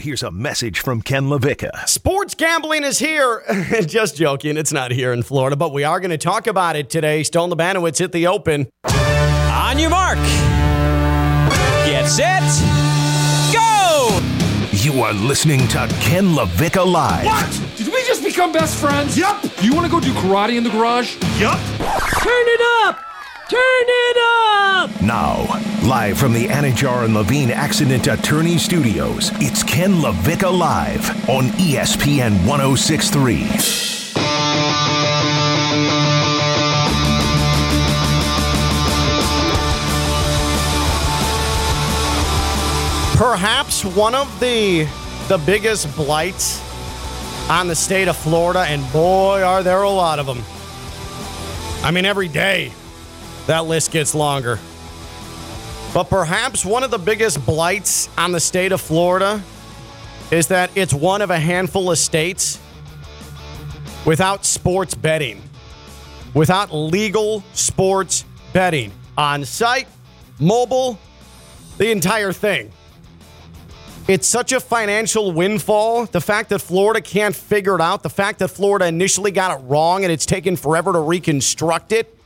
Here's a message from Ken LaVicka. Sports gambling is here. Just joking. It's not here in Florida, but we are going to talk about it today. Stone Labanowitz hit the open. On your mark. Get set. Go! You are listening to Ken LaVicka Live. What? Did we just become best friends? Yup. You want to go do karate in the garage? Yup. Turn it up. Turn it up! Now, live from the Anidjar and Levine Accident Attorney Studios, it's Ken LaVicka Live on ESPN 1063. Perhaps one of the the biggest blights on the state of Florida, and boy, are there a lot of them. I mean, every day that list gets longer. But perhaps one of the biggest blights on the state of Florida is that it's one of a handful of states without sports betting, without legal sports betting on site, mobile, the entire thing. It's such a financial windfall. The fact that Florida can't figure it out, the fact that Florida initially got it wrong and it's taken forever to reconstruct it.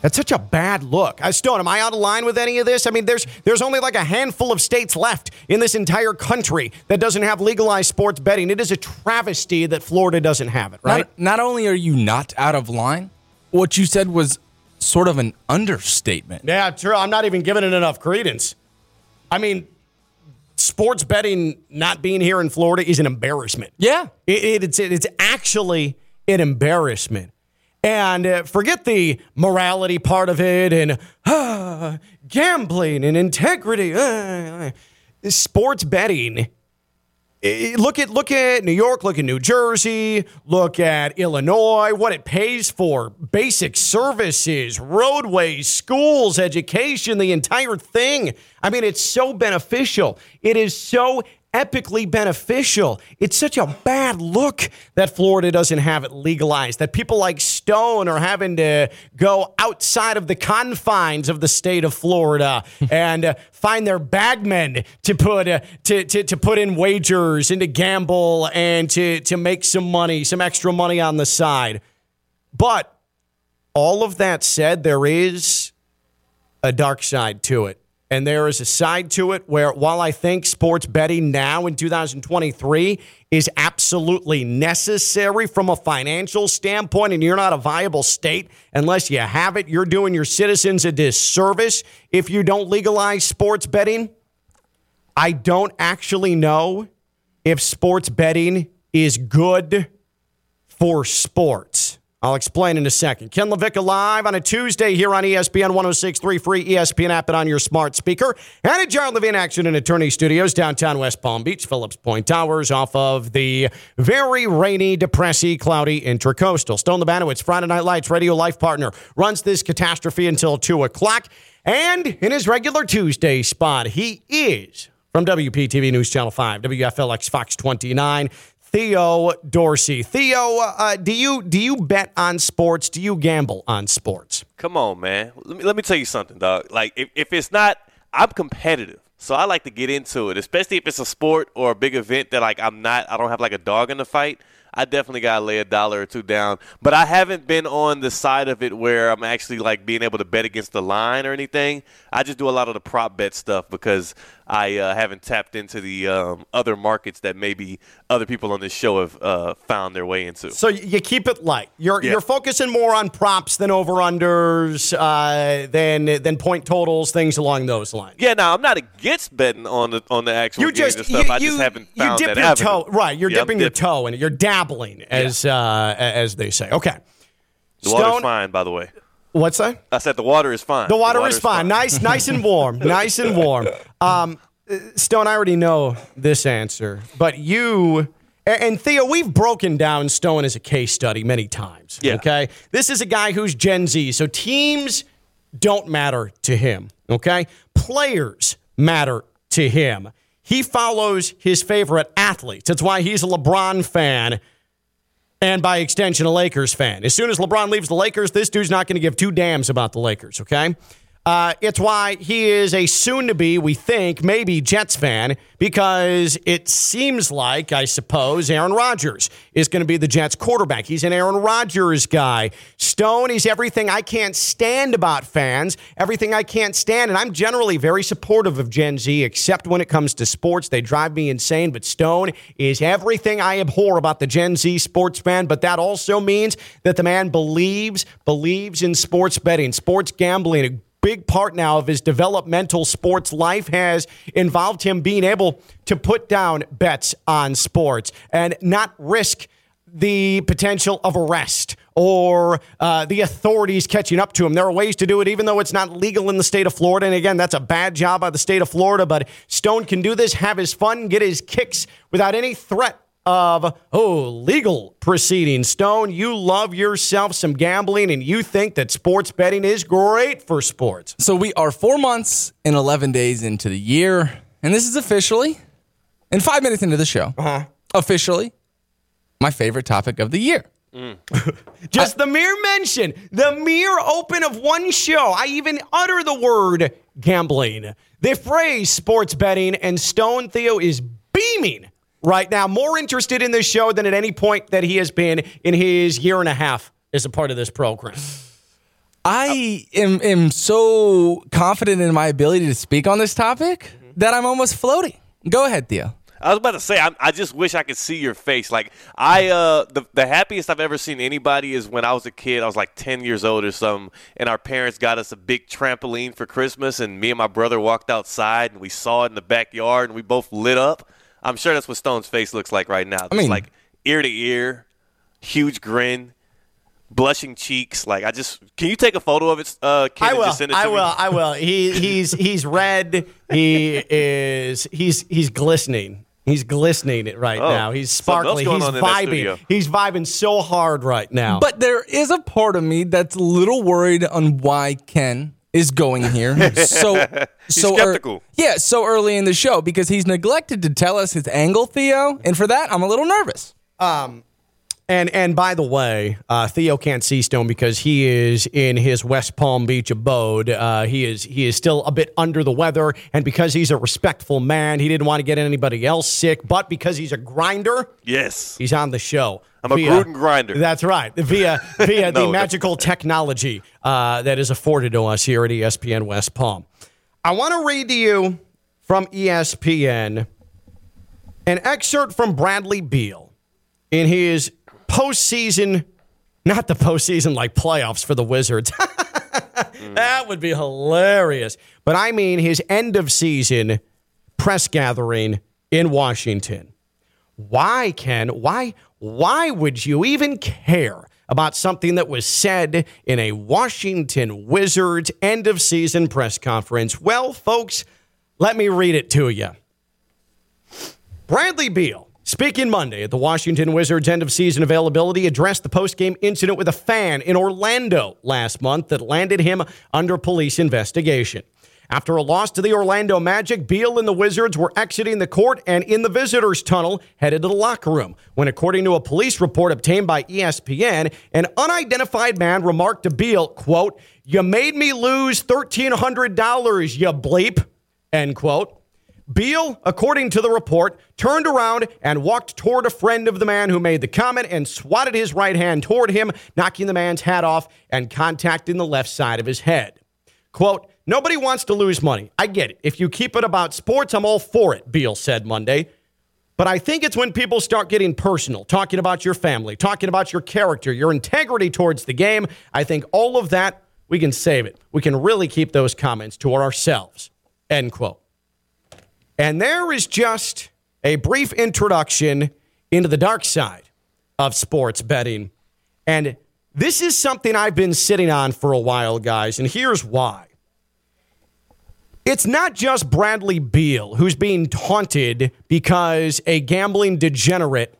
That's such a bad look. I Stone, am I out of line with any of this? I mean, there's there's only like a handful of states left in this entire country that doesn't have legalized sports betting. It is a travesty that Florida doesn't have it, right? Not, not only are you not out of line, what you said was sort of an understatement. Yeah, true. I'm not even giving it enough credence. I mean, sports betting not being here in Florida is an embarrassment. Yeah. It, it- it's it's actually an embarrassment. And uh, forget the morality part of it and ah, gambling and integrity. ah, sports betting. Look at look at New York, look at New Jersey, look at Illinois, what it pays for, basic services, roadways, schools, education, the entire thing. I mean, it's so beneficial. It is so epically beneficial. It's such a bad look that Florida doesn't have it legalized, that people like Stone are having to go outside of the confines of the state of Florida and uh, find their bagmen to put uh, to, to to put in wagers and to gamble and to to make some money, some extra money on the side. But all of that said, there is a dark side to it. And there is a side to it where, while I think sports betting now in 2023 is absolutely necessary from a financial standpoint, and you're not a viable state unless you have it, you're doing your citizens a disservice if you don't legalize sports betting. I don't actually know if sports betting is good for sports. I'll explain in a second. Ken LaVicka live on a Tuesday here on ESPN 1063 free ESPN app and on your smart speaker. And at John Levine Action and Attorney Studios, downtown West Palm Beach, Phillips Point Towers, off of the very rainy, depressy, cloudy Intracoastal. Stone Labanowitz, Friday Night Lights radio life partner, runs this catastrophe until 2 o'clock. And in his regular Tuesday spot, he is from WPTV News Channel 5, WFLX Fox 29. Theo Dorsey. Theo, uh, do you do you bet on sports? Do you gamble on sports? Come on, man. Let me let me tell you something, dog. Like if, if it's not, I'm competitive, so I like to get into it, especially if it's a sport or a big event that like I'm not. I don't have like a dog in the fight. I definitely gotta lay a dollar or two down. But I haven't been on the side of it where I'm actually like being able to bet against the line or anything. I just do a lot of the prop bet stuff because I uh, haven't tapped into the um, other markets that maybe other people on this show have uh, found their way into. So you keep it light. You're Yeah. you're focusing more on props than over unders, uh, than than point totals, things along those lines. Yeah, now I'm not against betting on the on the actual You just and stuff. you, I just you- haven't you dip that your avenue. toe right. You're Yeah, dipping your toe in it. You're dabbling, as uh, as they say. Okay. The water's Stone- fine, by the way. What's that? I said the water is fine. The water water's is fine. Nice, nice and warm. nice and warm. Um, Stone, I already know this answer, but you and, and Theo, we've broken down Stone as a case study many times. Yeah. Okay. This is a guy who's Gen Z, so teams don't matter to him. Okay. Players matter to him. He follows his favorite athletes. That's why he's a LeBron fan and by extension, a Lakers fan. As soon as LeBron leaves the Lakers, this dude's not going to give two damns about the Lakers, okay? Uh, it's why he is a soon to be, we think, maybe Jets fan, because it seems like, I suppose, Aaron Rodgers is going to be the Jets quarterback. He's an Aaron Rodgers guy. Stone, he's everything I can't stand about fans, everything I can't stand. And I'm generally very supportive of Gen Z, except when it comes to sports. They drive me insane. But Stone is everything I abhor about the Gen Z sports fan. But that also means that the man believes, believes in sports betting, sports gambling big part now of his developmental sports life has involved him being able to put down bets on sports and not risk the potential of arrest or uh, the authorities catching up to him. There are ways to do it, even though it's not legal in the state of Florida. And again, that's a bad job by the state of Florida. But Stone can do this, have his fun, get his kicks without any threat of oh legal proceedings. Stone, you love yourself some gambling, and you think that sports betting is great for sports. So we are four months and 11 days into the year, and this is officially, and five minutes into the show, uh-huh. officially, my favorite topic of the year. Mm. Just I, the mere mention, the mere open of one show, I even utter the word gambling. The phrase sports betting, and Stone Theo is beaming right now, more interested in this show than at any point that he has been in his year and a half as a part of this program. I am, am so confident in my ability to speak on this topic mm-hmm. that I'm almost floating. Go ahead, Theo. I was about to say, I, I, just wish I could see your face. Like I, uh, the the happiest I've ever seen anybody is when I was a kid. I was like ten years old or something, and our parents got us a big trampoline for Christmas, and me and my brother walked outside, and we saw it in the backyard, and we both lit up. I'm sure that's what Stone's face looks like right now. Just I mean, like ear to ear, huge grin, blushing cheeks. Like I just can you take a photo of it? Uh, I will. It I me? will. I will. He he's he's red. He is he's he's glistening. He's glistening it right oh, now. He's sparkly. He's vibing. He's vibing so hard right now. But there is a part of me that's a little worried on why Ken is going here. So so skeptical. Er, yeah, so early in the show because he's neglected to tell us his angle, Theo, and for that I'm a little nervous. Um and and by the way, uh, Theo can't see Stone because he is in his West Palm Beach abode. Uh, he is he is still a bit under the weather, and because he's a respectful man, he didn't want to get anybody else sick. But because he's a grinder, yes, he's on the show. I'm via, a Gruden grinder. That's right. Via via no, the magical technology uh, that is afforded to us here at ESPN West Palm. I want to read to you from ESPN an excerpt from Bradley Beal in his postseason, not the postseason like playoffs for the Wizards. That would be hilarious. But I mean his end of season press gathering in Washington. Why, Ken? Why? Why would you even care about something that was said in a Washington Wizards end of season press conference? Well, folks, let me read it to you. Bradley Beal, speaking Monday at the Washington Wizards end of season availability, addressed the post game incident with a fan in Orlando last month that landed him under police investigation. After a loss to the Orlando Magic, Beal and the Wizards were exiting the court and in the visitors' tunnel headed to the locker room when, according to a police report obtained by ESPN, an unidentified man remarked to Beal, quote, You made me lose $1,300, you bleep, end quote. Beal, according to the report, turned around and walked toward a friend of the man who made the comment and swatted his right hand toward him, knocking the man's hat off and contacting the left side of his head. Quote, Nobody wants to lose money. I get it. If you keep it about sports, I'm all for it, Beal said Monday. But I think it's when people start getting personal, talking about your family, talking about your character, your integrity towards the game. I think all of that, we can save it. We can really keep those comments to ourselves. End quote. And there is just a brief introduction into the dark side of sports betting. And this is something I've been sitting on for a while, guys. And here's why. It's not just Bradley Beal who's being taunted because a gambling degenerate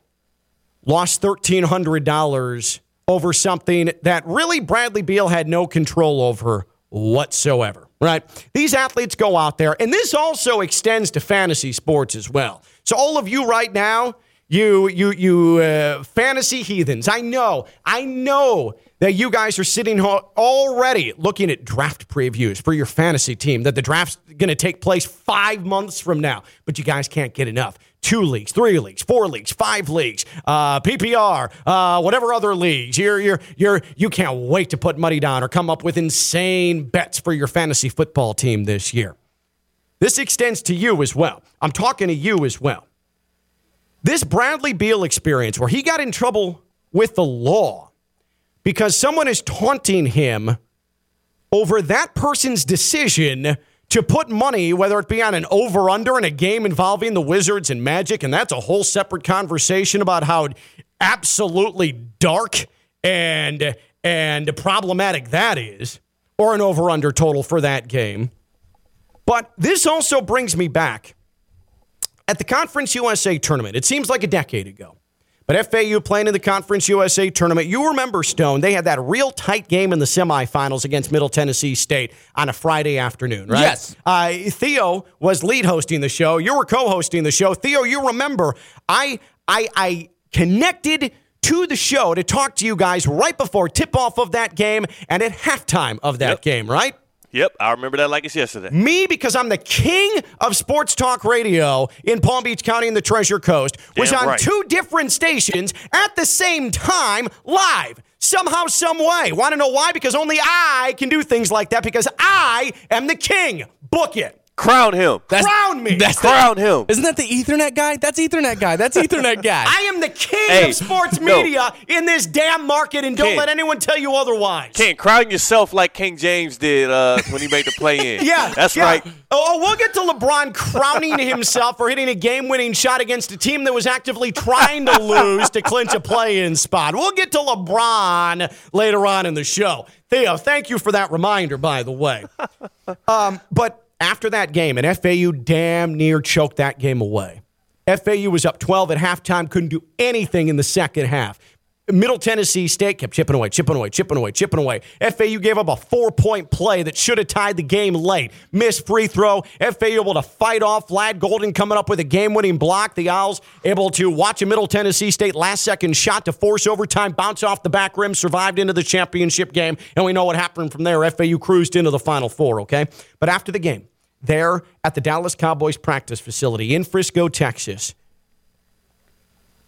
lost $1,300 over something that really Bradley Beal had no control over whatsoever, right? These athletes go out there, and this also extends to fantasy sports as well. So, all of you right now, You, you, you, uh, fantasy heathens. I know, I know that you guys are sitting already looking at draft previews for your fantasy team. That the draft's going to take place five months from now, but you guys can't get enough. Two leagues, three leagues, four leagues, five leagues, uh, PPR, uh, whatever other leagues. You're, you're, you're, you can't wait to put money down or come up with insane bets for your fantasy football team this year. This extends to you as well. I'm talking to you as well. This Bradley Beal experience, where he got in trouble with the law because someone is taunting him over that person's decision to put money, whether it be on an over under in a game involving the Wizards and Magic, and that's a whole separate conversation about how absolutely dark and and problematic that is, or an over under total for that game. But this also brings me back at the Conference USA tournament. It seems like a decade ago. But FAU playing in the Conference USA tournament, you remember, Stone, they had that real tight game in the semifinals against Middle Tennessee State on a Friday afternoon, right? Yes. Uh, Theo was lead hosting the show. You were co hosting the show. Theo, you remember, I, I, I connected to the show to talk to you guys right before tip off of that game and at halftime of that Yep. game, right? Yep, I remember that like it's yesterday. Me, because I'm the king of sports talk radio in Palm Beach County and the Treasure Coast, was Damn on right. two different stations at the same time, live, somehow, some way. Want to know why? Because only I can do things like that because I am the king. Book it. Crown him. Crown me. That's the- Crown him. Isn't that the Ethernet guy? That's Ethernet guy. That's Ethernet guy. I am the king Hey, of sports no. media in this damn market, and don't Ken. let anyone tell you otherwise. Can't crown yourself like King James did uh, when he made the play in. Yeah, that's yeah. right. Oh, we'll get to LeBron crowning himself for hitting a game-winning shot against a team that was actively trying to lose to clinch a play-in spot. We'll get to LeBron later on in the show. Theo, thank you for that reminder, by the way. Um, but after that game, and FAU damn near choked that game away. FAU was up 12 at halftime, couldn't do anything in the second half. Middle Tennessee State kept chipping away, chipping away, chipping away, chipping away. FAU gave up a four point play that should have tied the game late. Missed free throw. FAU able to fight off. Vlad Goldin coming up with a game winning block. The Owls able to watch a Middle Tennessee State last second shot to force overtime, bounce off the back rim, survived into the championship game. And we know what happened from there. FAU cruised into the Final Four, okay? But after the game, there at the Dallas Cowboys practice facility in Frisco, Texas,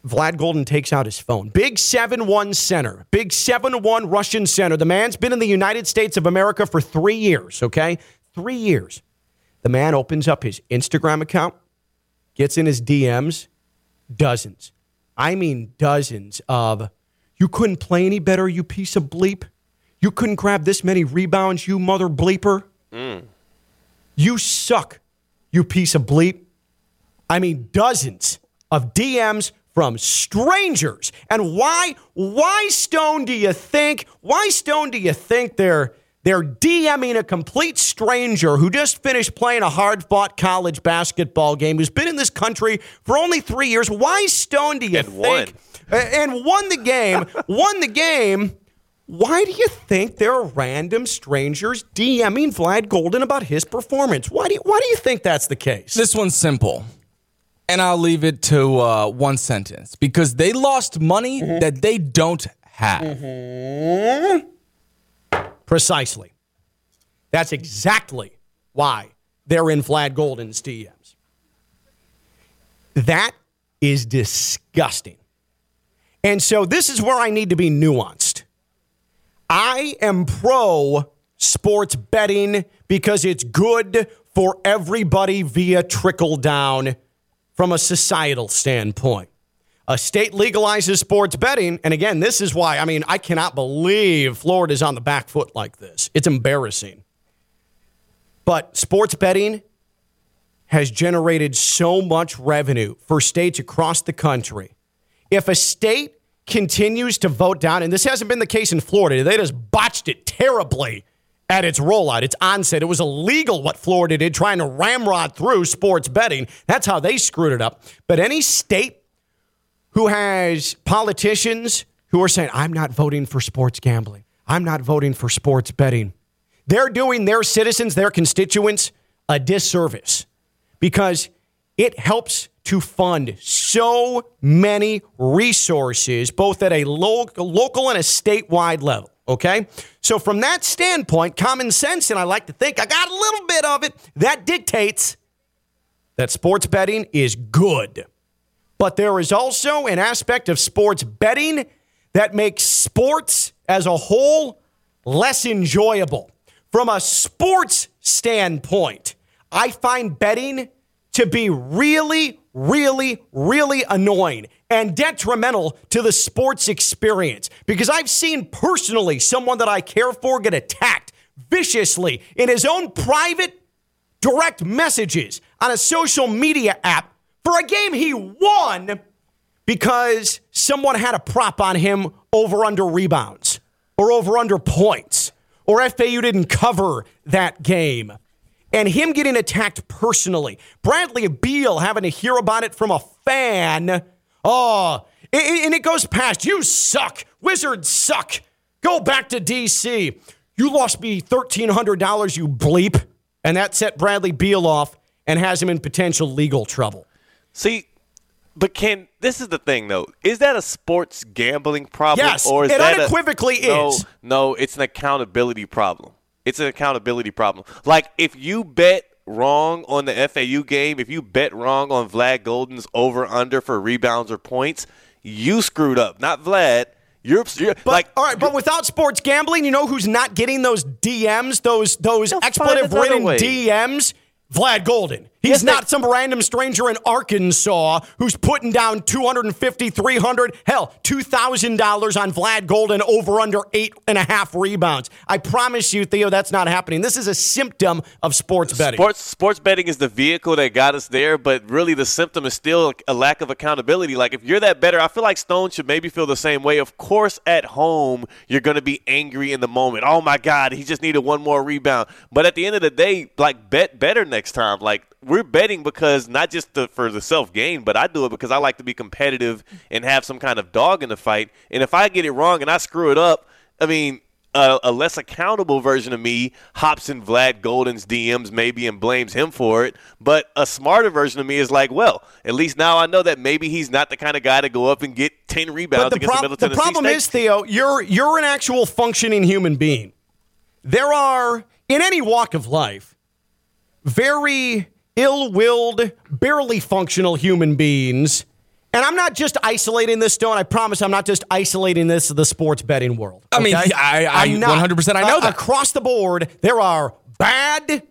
Vlad Goldin takes out his phone. Big 7 1 center. Big 7 1 Russian center. The man's been in the United States of America for three years, okay? Three years. The man opens up his Instagram account, gets in his DMs, dozens. I mean, dozens of, you couldn't play any better, you piece of bleep. You couldn't grab this many rebounds, you mother bleeper. You suck, you piece of bleep. I mean, dozens of DMs from strangers. And why, why Stone do you think, why Stone do you think they're they're DMing a complete stranger who just finished playing a hard fought college basketball game, who's been in this country for only three years? Why Stone do you And think and won the game, won the game. Why do you think there are random strangers DMing Vlad Goldin about his performance? Why do you, why do you think that's the case? This one's simple. And I'll leave it to uh, one sentence because they lost money Mm-hmm. that they don't have. Precisely. That's exactly why they're in Vlad Goldin's DMs. That is disgusting. And so this is where I need to be nuanced. I am pro sports betting because it's good for everybody via trickle down from a societal standpoint. A state legalizes sports betting. And again, this is why, I mean, I cannot believe Florida's on the back foot like this. It's embarrassing. But sports betting has generated so much revenue for states across the country. If a state continues to vote down, and this hasn't been the case in Florida, they just botched it terribly at its rollout, its onset. It was illegal what Florida did, trying to ramrod through sports betting. That's how they screwed it up. But any state who has politicians who are saying, I'm not voting for sports gambling, I'm not voting for sports betting, they're doing their citizens, their constituents, a disservice because it helps to fund so many resources, both at a local, local and a statewide level. Okay. So, from that standpoint, common sense, and I like to think I got a little bit of it, that dictates that sports betting is good. But there is also an aspect of sports betting that makes sports as a whole less enjoyable. From a sports standpoint, I find betting to be really, really, really annoying and detrimental to the sports experience. Because I've seen personally someone that I care for get attacked viciously in his own private direct messages on a social media app for a game he won because someone had a prop on him over under rebounds or over under points or FAU didn't cover that game and him getting attacked personally. Bradley Beal having to hear about it from a fan. Oh, and it goes past. You suck. Wizards suck. Go back to DC. You lost me $1,300, you bleep. And that set Bradley Beal off and has him in potential legal trouble. See, but can this is the thing though? Is that a sports gambling problem? Yes, or is it that unequivocally a, no, is. No, it's an accountability problem. It's an accountability problem. Like if you bet wrong on the FAU game, if you bet wrong on Vlad Goldin's over under for rebounds or points, you screwed up. Not Vlad. You're, you're but, like all right, but without sports gambling, you know who's not getting those DMs, those those expletive ridden DMs? Vlad Goldin. He's yes, not some random stranger in Arkansas who's putting down 250, 300, hell, $2,000 on Vlad Goldin over under eight and a half rebounds. I promise you, Theo, that's not happening. This is a symptom of sports betting. Sports, sports betting is the vehicle that got us there, but really the symptom is still a lack of accountability. Like, if you're that better, I feel like Stone should maybe feel the same way. Of course, at home, you're going to be angry in the moment. Oh, my God, he just needed one more rebound. But at the end of the day, like, bet better next time. Like, we're betting because not just the, for the self gain, but I do it because I like to be competitive and have some kind of dog in the fight. And if I get it wrong and I screw it up, I mean, a, a, less accountable version of me hops in Vlad Goldin's DMs maybe and blames him for it. But a smarter version of me is like, well, at least now I know that maybe he's not the kind of guy to go up and get ten rebounds but the against prob- the Middle Tennessee The problem State. is, Theo, you're you're an actual functioning human being. There are in any walk of life very ill willed, barely functional human beings. And I'm not just isolating this, Stone. I promise I'm not just isolating this to the sports betting world. I mean. I, I I'm not. 100% I know Uh, that. Across the board, there are bad,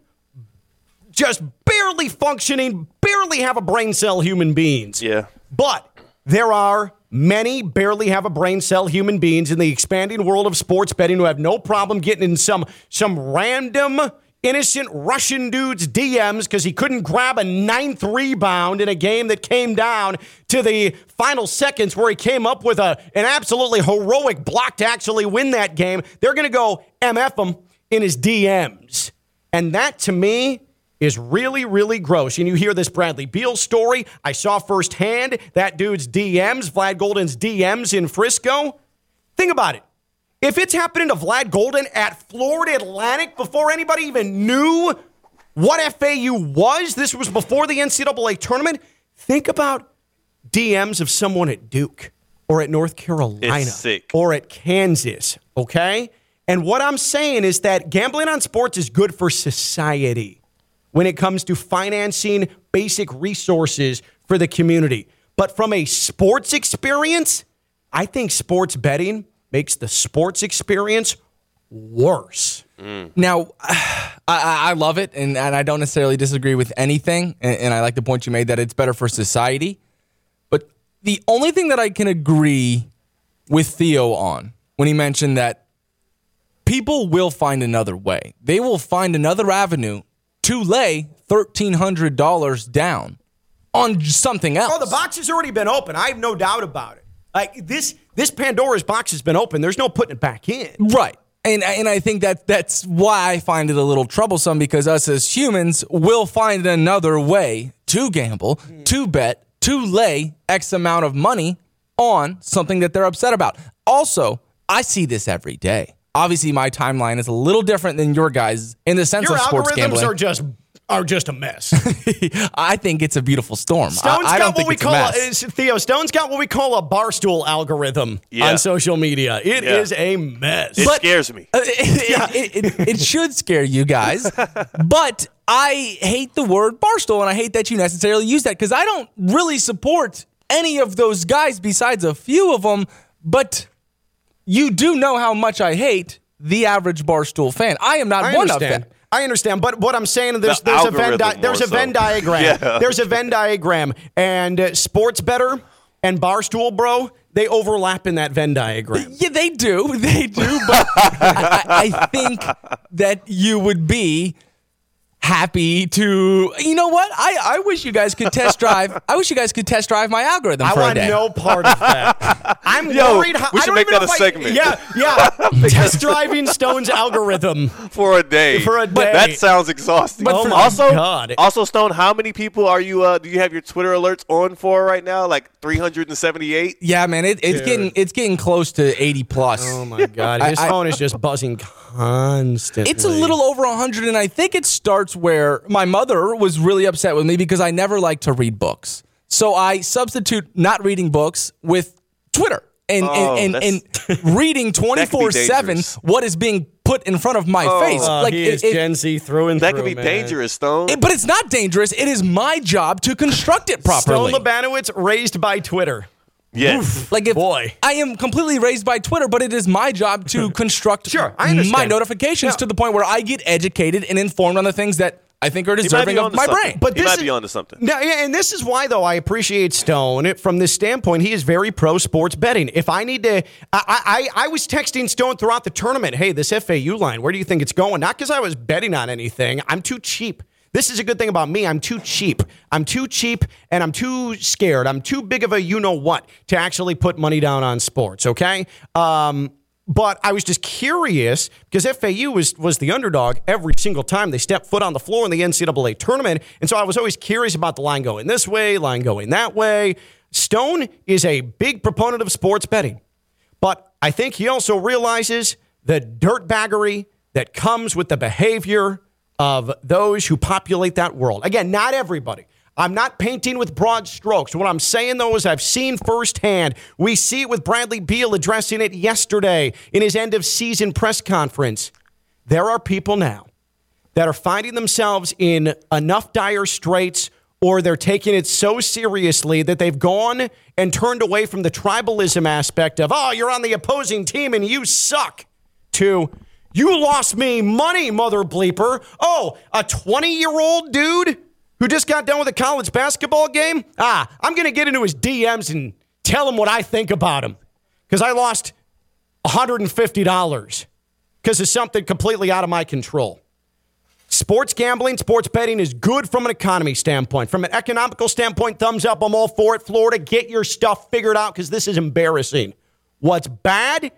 just barely functioning, barely have a brain cell human beings. Yeah. But there are many barely have a brain cell human beings in the expanding world of sports betting who have no problem getting in some some random innocent Russian dude's DMs because he couldn't grab a ninth rebound in a game that came down to the final seconds where he came up with a, an absolutely heroic block to actually win that game. They're going to go MF him in his DMs. And that to me is really, really gross. And you hear this Bradley Beal story. I saw firsthand that dude's DMs, Vlad Goldin's DMs in Frisco. Think about it. If it's happening to Vlad Goldin at Florida Atlantic before anybody even knew what FAU was, this was before the NCAA tournament. Think about DMs of someone at Duke or at North Carolina or at Kansas, okay? And what I'm saying is that gambling on sports is good for society when it comes to financing basic resources for the community. But from a sports experience, I think sports betting makes the sports experience worse. Mm. Now, I, I, love it, and, and, I don't necessarily disagree with anything. And, and I like the point you made that it's better for society. But the only thing that I can agree with Theo on when he mentioned that people will find another way, they will find another avenue to lay $1,300 down on something else. Oh, the box has already been open. I have no doubt about it. Like this, this Pandora's box has been open. There's no putting it back in. Right. And, and I think that that's why I find it a little troublesome because us as humans will find another way to gamble, mm. to bet, to lay X amount of money on something that they're upset about. Also, I see this every day. Obviously, my timeline is a little different than your guys in the sense your of sports algorithms gambling. are just are just a mess. I think it's a beautiful storm. Stone's I, I don't got what think we it's a call Theo. Stone's got what we call a barstool algorithm Yeah. on social media. It is Yeah. a mess. It But- scares me. Uh, it, it, it, it should scare you guys, but I hate the word barstool, and I hate that you necessarily use that because I don't really support any of those guys besides a few of them. But you do know how much I hate the average barstool fan. I am not I one understand. of them. I understand, but what I'm saying there's The there's a Venn di- there's a more Venn diagram. Yeah. There's a Venn diagram, and uh, sports better and barstool bro they overlap in that Venn diagram. Yeah, they do. They do. But I, I think that you would be happy to. You know what? I, I wish you guys could test drive. I wish you guys could test drive my algorithm I for want a day. no part of that. I'm Yo, worried. How, we should make that know a segment. Yeah, yeah. Test driving Stone's algorithm. for a day. For a day. That sounds exhausting. But Oh for- my also, God. also Stone, how many people are you? Uh, do you have your Twitter alerts on for right now? Like 378. Yeah, man, it, it's getting it's getting close to eighty plus. Oh my god, his I- I- phone is just buzzing constantly. It's a little over 100, and I think it starts where my mother was really upset with me because I never like to read books. So I substitute not reading books with Twitter and, Oh, and, and, and reading 24 7 what is being put in front of my face. Uh, like he it- is it- Gen Z through and That through. That could be man. dangerous, Stone. it- but it's not dangerous. It is my job to construct it properly. Stone Labanowitz raised by Twitter. Yes. Like if Boy. I am completely raised by Twitter, but it is my job to construct Sure, I my notifications Yeah. to the point where I get educated and informed on the things that I think are deserving of my something. brain. But he this might is, be onto something. No, yeah, and this is why though I appreciate Stone from this standpoint. He is very pro sports betting. If I need to, I I, I was texting Stone throughout the tournament. Hey, this FAU line, where do you think it's going? Not because I was betting on anything. I'm too cheap. This is a good thing about me. I'm too cheap. I'm too cheap and I'm too scared. I'm too big of a you know what to actually put money down on sports, okay? Um, but I was just curious because FAU was was the underdog every single time they stepped foot on the floor in the NCAA tournament, and so I was always curious about the line going this way, line going that way. Stone is a big proponent of sports betting, but I think he also realizes the dirtbaggery that comes with the behavior of those who populate that world. Again, not everybody. I'm not painting with broad strokes. What I'm saying, though, is I've seen firsthand. We see it with Bradley Beal addressing it yesterday in his end of season press conference. There are people now that are finding themselves in enough dire straits or they're taking it so seriously that they've gone and turned away from the tribalism aspect of, oh, you're on the opposing team and you suck, to, you lost me money, mother bleeper. Oh, a 20 year old dude who just got done with a college basketball game? Ah, I'm going to get into his DMs and tell him what I think about him because I lost $150 because of something completely out of my control. Sports gambling, sports betting is good from an economy standpoint. From an economical standpoint, thumbs up. I'm all for it. Florida, get your stuff figured out because this is embarrassing. What's bad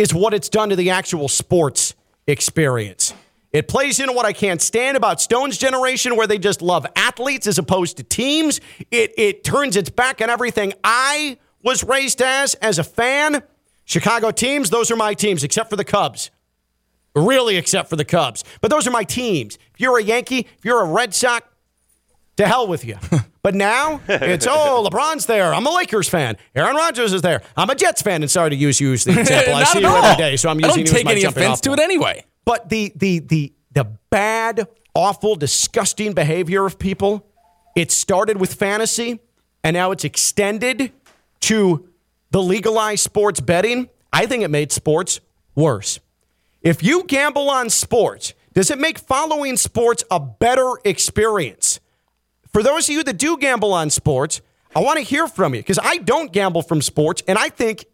is what it's done to the actual sports experience. It plays into what I can't stand about Stone's generation, where they just love athletes as opposed to teams. It, it turns its back on everything I was raised as, as a fan. Chicago teams, those are my teams, except for the Cubs. Really, except for the Cubs. But those are my teams. If you're a Yankee, if you're a Red Sox, to hell with you. but now it's, oh, LeBron's there. I'm a Lakers fan. Aaron Rodgers is there. I'm a Jets fan. And sorry to use you as the example. I see you every day, so I'm using I don't you as take my any offense to it anyway. But the the the the bad, awful, disgusting behavior of people, it started with fantasy and now it's extended to the legalized sports betting. I think it made sports worse. If you gamble on sports, does it make following sports a better experience? For those of you that do gamble on sports, I want to hear from you because I don't gamble from sports, and I think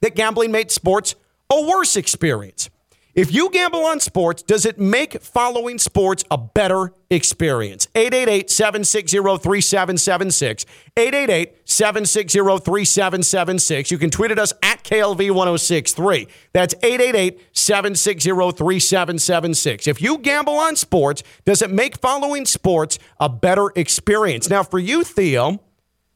that gambling made sports a worse experience. If you gamble on sports, does it make following sports a better experience? 888 760 3776. 888 760 3776. You can tweet at us at KLV 1063. That's 888 760 3776. If you gamble on sports, does it make following sports a better experience? Now, for you, Theo,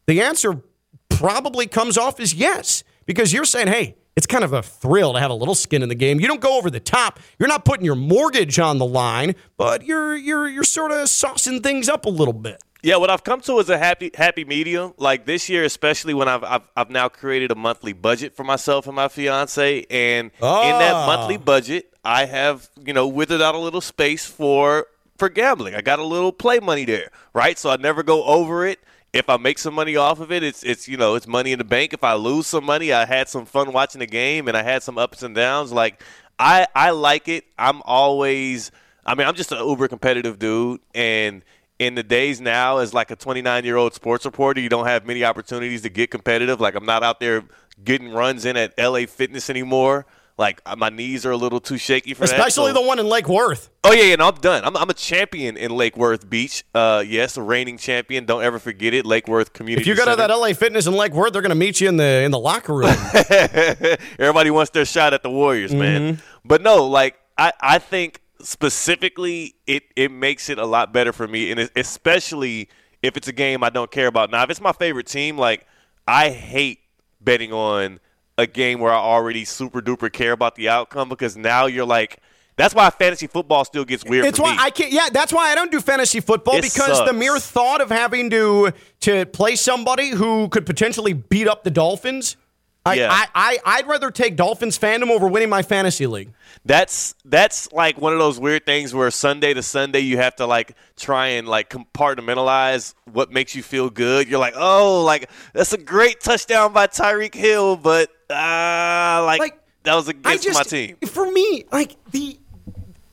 the answer probably comes off as yes, because you're saying, hey, it's kind of a thrill to have a little skin in the game. You don't go over the top. You're not putting your mortgage on the line, but you're you're you're sort of saucing things up a little bit. Yeah, what I've come to is a happy happy medium. Like this year, especially when I've I've, I've now created a monthly budget for myself and my fiance, and in that Ah. monthly budget, I have you know withered out a little space for for gambling. I got a little play money there, right? So I never go over it. If I make some money off of it, it's it's you know it's money in the bank. If I lose some money, I had some fun watching the game, and I had some ups and downs. Like I I like it. I'm always. I mean, I'm just an uber competitive dude, and in the days now as like a 29 year old sports reporter you don't have many opportunities to get competitive like i'm not out there getting runs in at la fitness anymore like uh, my knees are a little too shaky for that Especially so- the one in Lake Worth. oh yeah, yeah no, i'm done I'm, I'm a champion in lake worth beach uh yes a reigning champion don't ever forget it lake worth community If you go to that LA Fitness in Lake Worth, they're going to meet you in the in the locker room. Everybody wants their shot at the Warriors, man. But no, like I, I think specifically it it makes it a lot better for me, and especially if it's a game I don't care about. Now, if it's my favorite team, like I hate betting on a game where I already super duper care about the outcome because now you're like. That's why fantasy football still gets weird. It's for why me. I can't. Yeah, that's why I don't do fantasy football It because the mere thought of having to to play somebody who could potentially beat up the Dolphins. I, Yeah. I, I I'd rather take Dolphins fandom over winning my fantasy league. That's that's like one of those weird things where Sunday to Sunday you have to like try and like compartmentalize what makes you feel good. You're like, oh, like that's a great touchdown by Tyreek Hill, but uh, like, Like, that was I against just my team. for me like the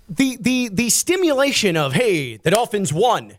the the the stimulation of hey the Dolphins won.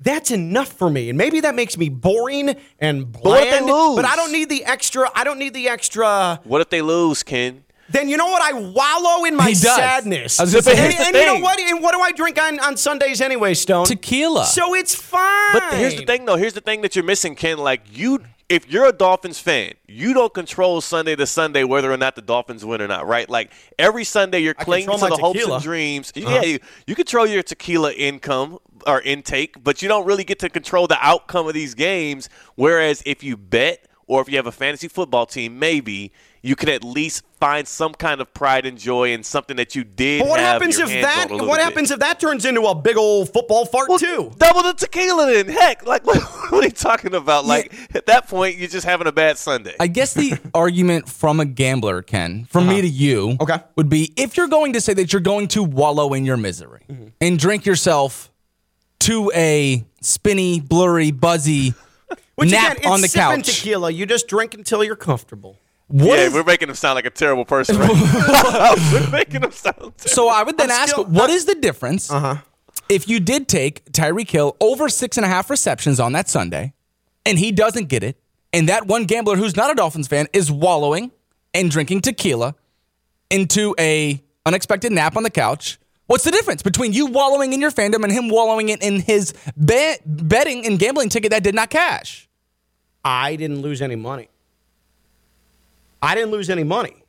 That's enough for me, and maybe that makes me boring and what if they bland. lose? But I don't need the extra. I don't need the extra. What if they lose, Ken? then you know what? I wallow in my sadness. I was gonna and and, you know what? And what do I drink on, on Sundays anyway, Stone? Tequila. So it's fine. But here's the thing, though. Here's the thing that you're missing, Ken. Like you, if you're a Dolphins fan, you don't control Sunday to Sunday whether or not the Dolphins win or not, right? Like every Sunday, you're clinging to the my hopes and dreams. Uh-huh. Yeah, you, you control your tequila income or intake, but you don't really get to control the outcome of these games. Whereas if you bet or if you have a fantasy football team, maybe you can at least find some kind of pride and joy in something that you did. But what have happens your if that? on a What bit. happens if that turns into a big old football fart Well, too? Double the tequila then. Heck, like what, what are you talking about? Like at that point, you're just having a bad Sunday. I guess the argument from a gambler, Ken, from me uh-huh. to you, Okay. would be if you're going to say that you're going to wallow in your misery mm-hmm. and drink yourself to a spinny, blurry, buzzy Which nap again, it's on the couch. tequila. You just drink until you're comfortable. What yeah, is- we're making him sound like a terrible person. Right? we're making him sound. Terrible. so I would then I'm ask, still- what is the difference Uh-huh. if you did take Tyreek Hill over six and a half receptions on that Sunday, and he doesn't get it, and that one gambler who's not a Dolphins fan is wallowing and drinking tequila into a unexpected nap on the couch. What's the difference between you wallowing in your fandom and him wallowing it in his bet, betting and gambling ticket that did not cash? I didn't lose any money. I didn't lose any money.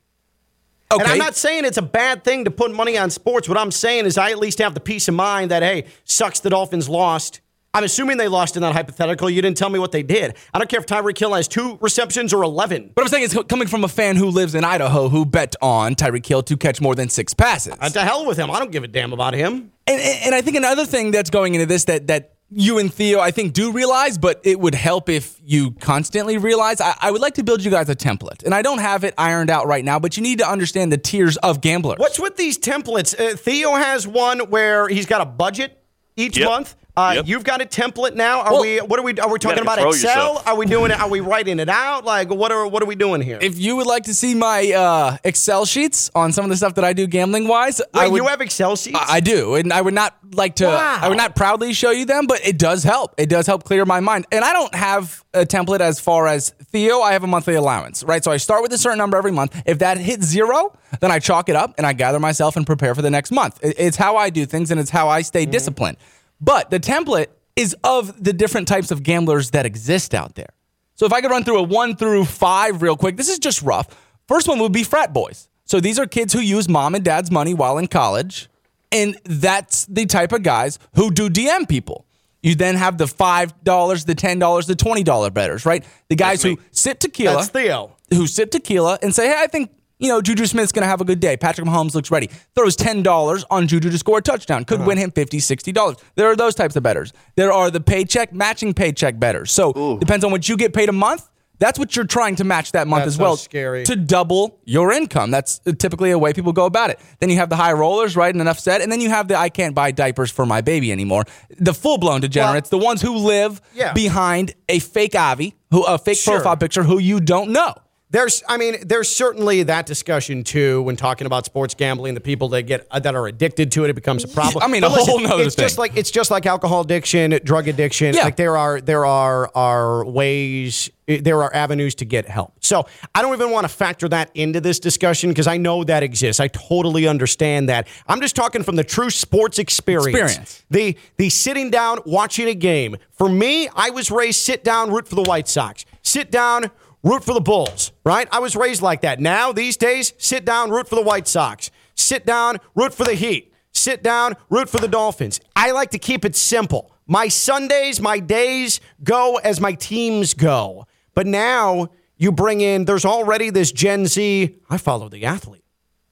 Okay. And I'm not saying it's a bad thing to put money on sports. What I'm saying is I at least have the peace of mind that, hey, sucks the Dolphins lost. I'm assuming they lost in that hypothetical. You didn't tell me what they did. I don't care if Tyreek Hill has two receptions or 11. but I'm saying it's coming from a fan who lives in Idaho who bet on Tyreek Hill to catch more than six passes. Uh, to hell with him. I don't give a damn about him. And, and I think another thing that's going into this that that you and Theo, I think, do realize, but it would help if you constantly realize. I, I would like to build you guys a template, and I don't have it ironed out right now, but you need to understand the tiers of gamblers. What's with these templates? Uh, Theo has one where he's got a budget each Yep. month. Uh, Yep. You've got a template now. Are Well- we? What are we? Are we talking about Excel? yourself. Are we doing it? Are we writing it out? Like what are what are we doing here? If you would like to see my uh, Excel sheets on some of the stuff that I do gambling wise, I Wait, would. you have Excel sheets? I I do, and I would not like to. Wow. I would not proudly show you them, but it does help. It does help clear my mind. And I don't have a template as far as Theo. I have a monthly allowance, right? So I start with a certain number every month. If that hits zero, then I chalk it up and I gather myself and prepare for the next month. It- It's how I do things, and it's how I stay disciplined. But the template is of the different types of gamblers that exist out there. So if I could run through a one through five real quick, this is just rough. First one would be frat boys. So these are kids who use mom and dad's money while in college. And that's the type of guys who do DM people. You then have the $5, the $10, the $20 betters, right? The guys who sip tequila That's Theo. who sip tequila and say, hey, I think you know, Juju Smith's going to have a good day. Patrick Mahomes looks ready. Throws $10 on Juju to score a touchdown. Could uh-huh. win him $50, $60. There are those types of betters. There are the paycheck, matching paycheck betters. So depends on what you get paid a month. That's what you're trying to match that month That's as so well scary. to double your income. That's uh, typically a way people go about it. Then you have the high rollers, right? And enough said. And then you have the I can't buy diapers for my baby anymore. The full blown degenerates, the ones who live Yeah. behind a fake Avi, who a fake Sure. profile picture who you don't know. There's, I mean, there's certainly that discussion too when talking about sports gambling. The people that get that are addicted to it, it becomes a problem. I mean, But a whole nother It's just like it's just like alcohol addiction, drug addiction. Yeah. Like there are there are are ways, there are avenues to get help. So I don't even want to factor that into this discussion because I know that exists. I totally understand that. I'm just talking from the true sports experience. Experience. The the sitting down watching a game. For me, I was raised sit down, root for the White Sox. Sit down, root for the Bulls, right? I was raised like that. Now, these days, sit down, root for the White Sox. Sit down, root for the Heat. Sit down, root for the Dolphins. I like to keep it simple. My Sundays, my days go as my teams go. But now you bring in, there's already this Gen Z, I follow the athlete.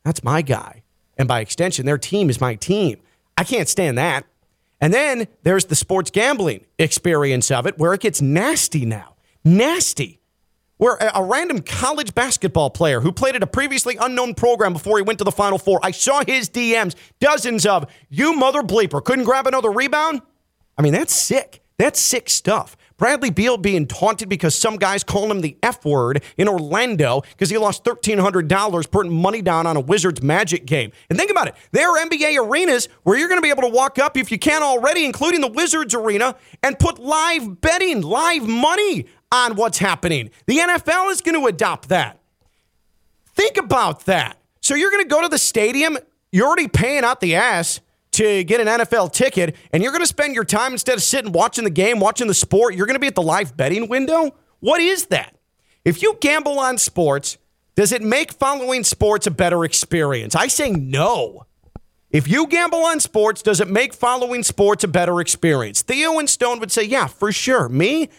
That's my guy. And by extension, their team is my team. I can't stand that. And then there's the sports gambling experience of it where it gets nasty now. Nasty. Where a, random college basketball player who played at a previously unknown program before he went to the Final Four, I saw his DMs, dozens of, you mother bleeper, couldn't grab another rebound? I mean, that's sick. That's sick stuff. Bradley Beal being taunted because some guys call him the F word in Orlando because he lost $1,300 putting money down on a Wizards Magic game. And think about it. There are NBA arenas where you're going to be able to walk up, if you can already, including the Wizards arena, and put live betting, live money on what's happening. The NFL is going to adopt that. Think about that. So you're going to go to the stadium, you're already paying out the ass to get an NFL ticket, and you're going to spend your time instead of sitting watching the game, watching the sport, you're going to be at the live betting window? What is that? If you gamble on sports, does it make following sports a better experience? I say no. If you gamble on sports, does it make following sports a better experience? Theo and Stone would say, yeah, for sure. Me,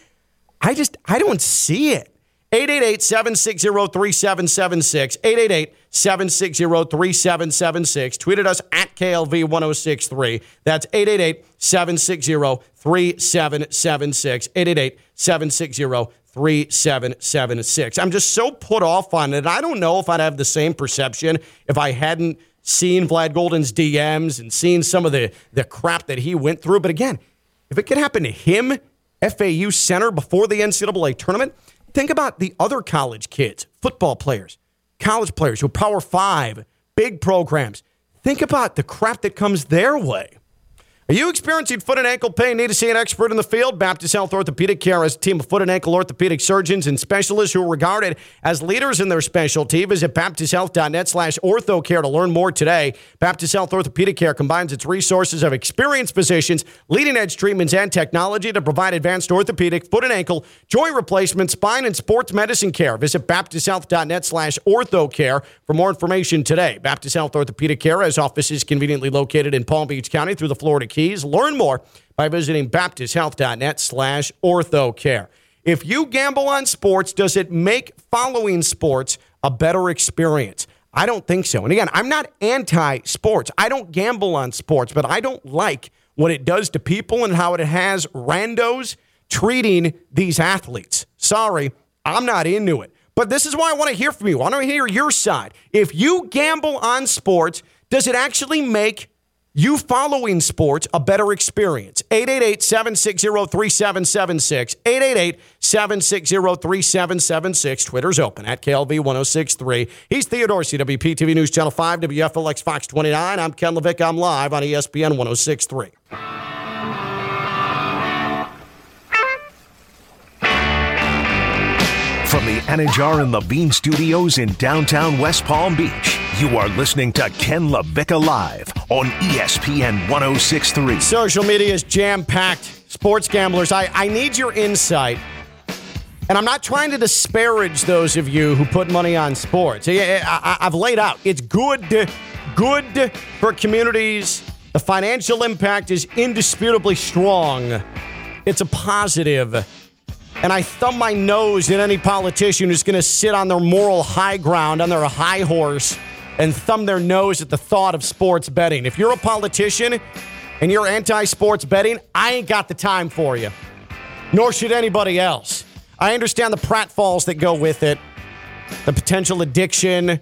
I just, I don't see it. 888-760-3776. 888-760-3776. Tweet at us at KLV1063. That's 888-760-3776. 888-760-3776. I'm just so put off on it. I don't know if I'd have the same perception if I hadn't seen Vlad Goldin's DMs and seen some of the, the crap that he went through. But again, if it could happen to him, FAU center before the NCAA tournament, think about the other college kids, football players, college players who Power Five, big programs. Think about the crap that comes their way. Are you experiencing foot and ankle pain? Need to see an expert in the field? Baptist Health Orthopedic Care has a team of foot and ankle orthopedic surgeons and specialists who are regarded as leaders in their specialty. Visit baptisthealth.net slash orthocare to learn more today. Baptist Health Orthopedic Care combines its resources of experienced physicians, leading edge treatments, and technology to provide advanced orthopedic, foot and ankle, joint replacement, spine, and sports medicine care. Visit baptisthealth.net slash orthocare for more information today. Baptist Health Orthopedic Care has offices conveniently located in Palm Beach County through the Florida. Learn more by visiting baptisthealth.net slash orthocare. If you gamble on sports, does it make following sports a better experience? I don't think so. And again, I'm not anti sports. I don't gamble on sports, but I don't like what it does to people and how it has randos treating these athletes. Sorry, I'm not into it. But this is why I want to hear from you. I want to hear your side. If you gamble on sports, does it actually make you following sports a better experience. 888-760-3776. 888-760-3776. Twitter's open at KLV1063. He's Theodore CWP TV News Channel 5, WFLX Fox 29. I'm Ken LaVicka. I'm live on ESPN 1063. From the Anidjar and Levine Studios in downtown West Palm Beach, you are listening to Ken LaVicka Live on ESPN 1063. Social media is jam-packed. Sports gamblers, I, I need your insight. And I'm not trying to disparage those of you who put money on sports. I, I, I've laid out. It's good, good for communities. The financial impact is indisputably strong. It's a positive. And I thumb my nose at any politician who's going to sit on their moral high ground, on their high horse, and thumb their nose at the thought of sports betting. If you're a politician and you're anti sports betting, I ain't got the time for you, nor should anybody else. I understand the pratfalls that go with it, the potential addiction,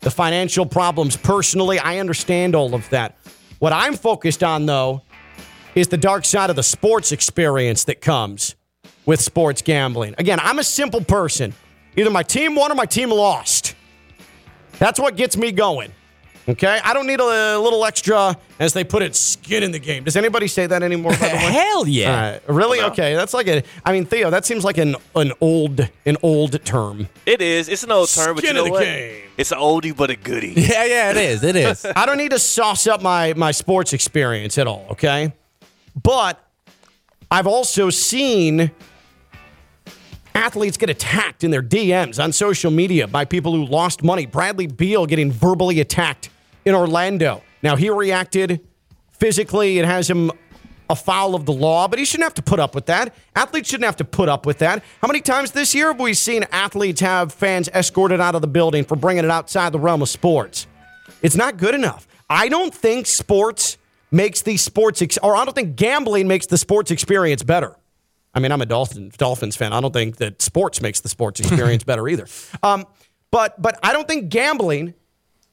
the financial problems personally. I understand all of that. What I'm focused on, though, is the dark side of the sports experience that comes with sports gambling. Again, I'm a simple person. Either my team won or my team lost. That's what gets me going. Okay, I don't need a, little extra, as they put it, skin in the game. Does anybody say that anymore? By the way? Hell yeah! Uh, really? Okay, that's like a. I mean, Theo, that seems like an an old an old term. It is. It's an old term, but you Skin know the what? game. It's an oldie but a goodie. Yeah, yeah, it is. It is. I don't need to sauce up my my sports experience at all. Okay, but I've also seen athletes get attacked in their DMs on social media by people who lost money. Bradley Beal getting verbally attacked in Orlando. Now he reacted physically. It has him a foul of the law, but he shouldn't have to put up with that. Athletes shouldn't have to put up with that. How many times this year have we seen athletes have fans escorted out of the building for bringing it outside the realm of sports? It's not good enough. I don't think sports makes the sports, ex- or I don't think gambling makes the sports experience better. I mean, I'm a Dolphin, Dolphins fan. I don't think that sports makes the sports experience better either. Um, but but I don't think gambling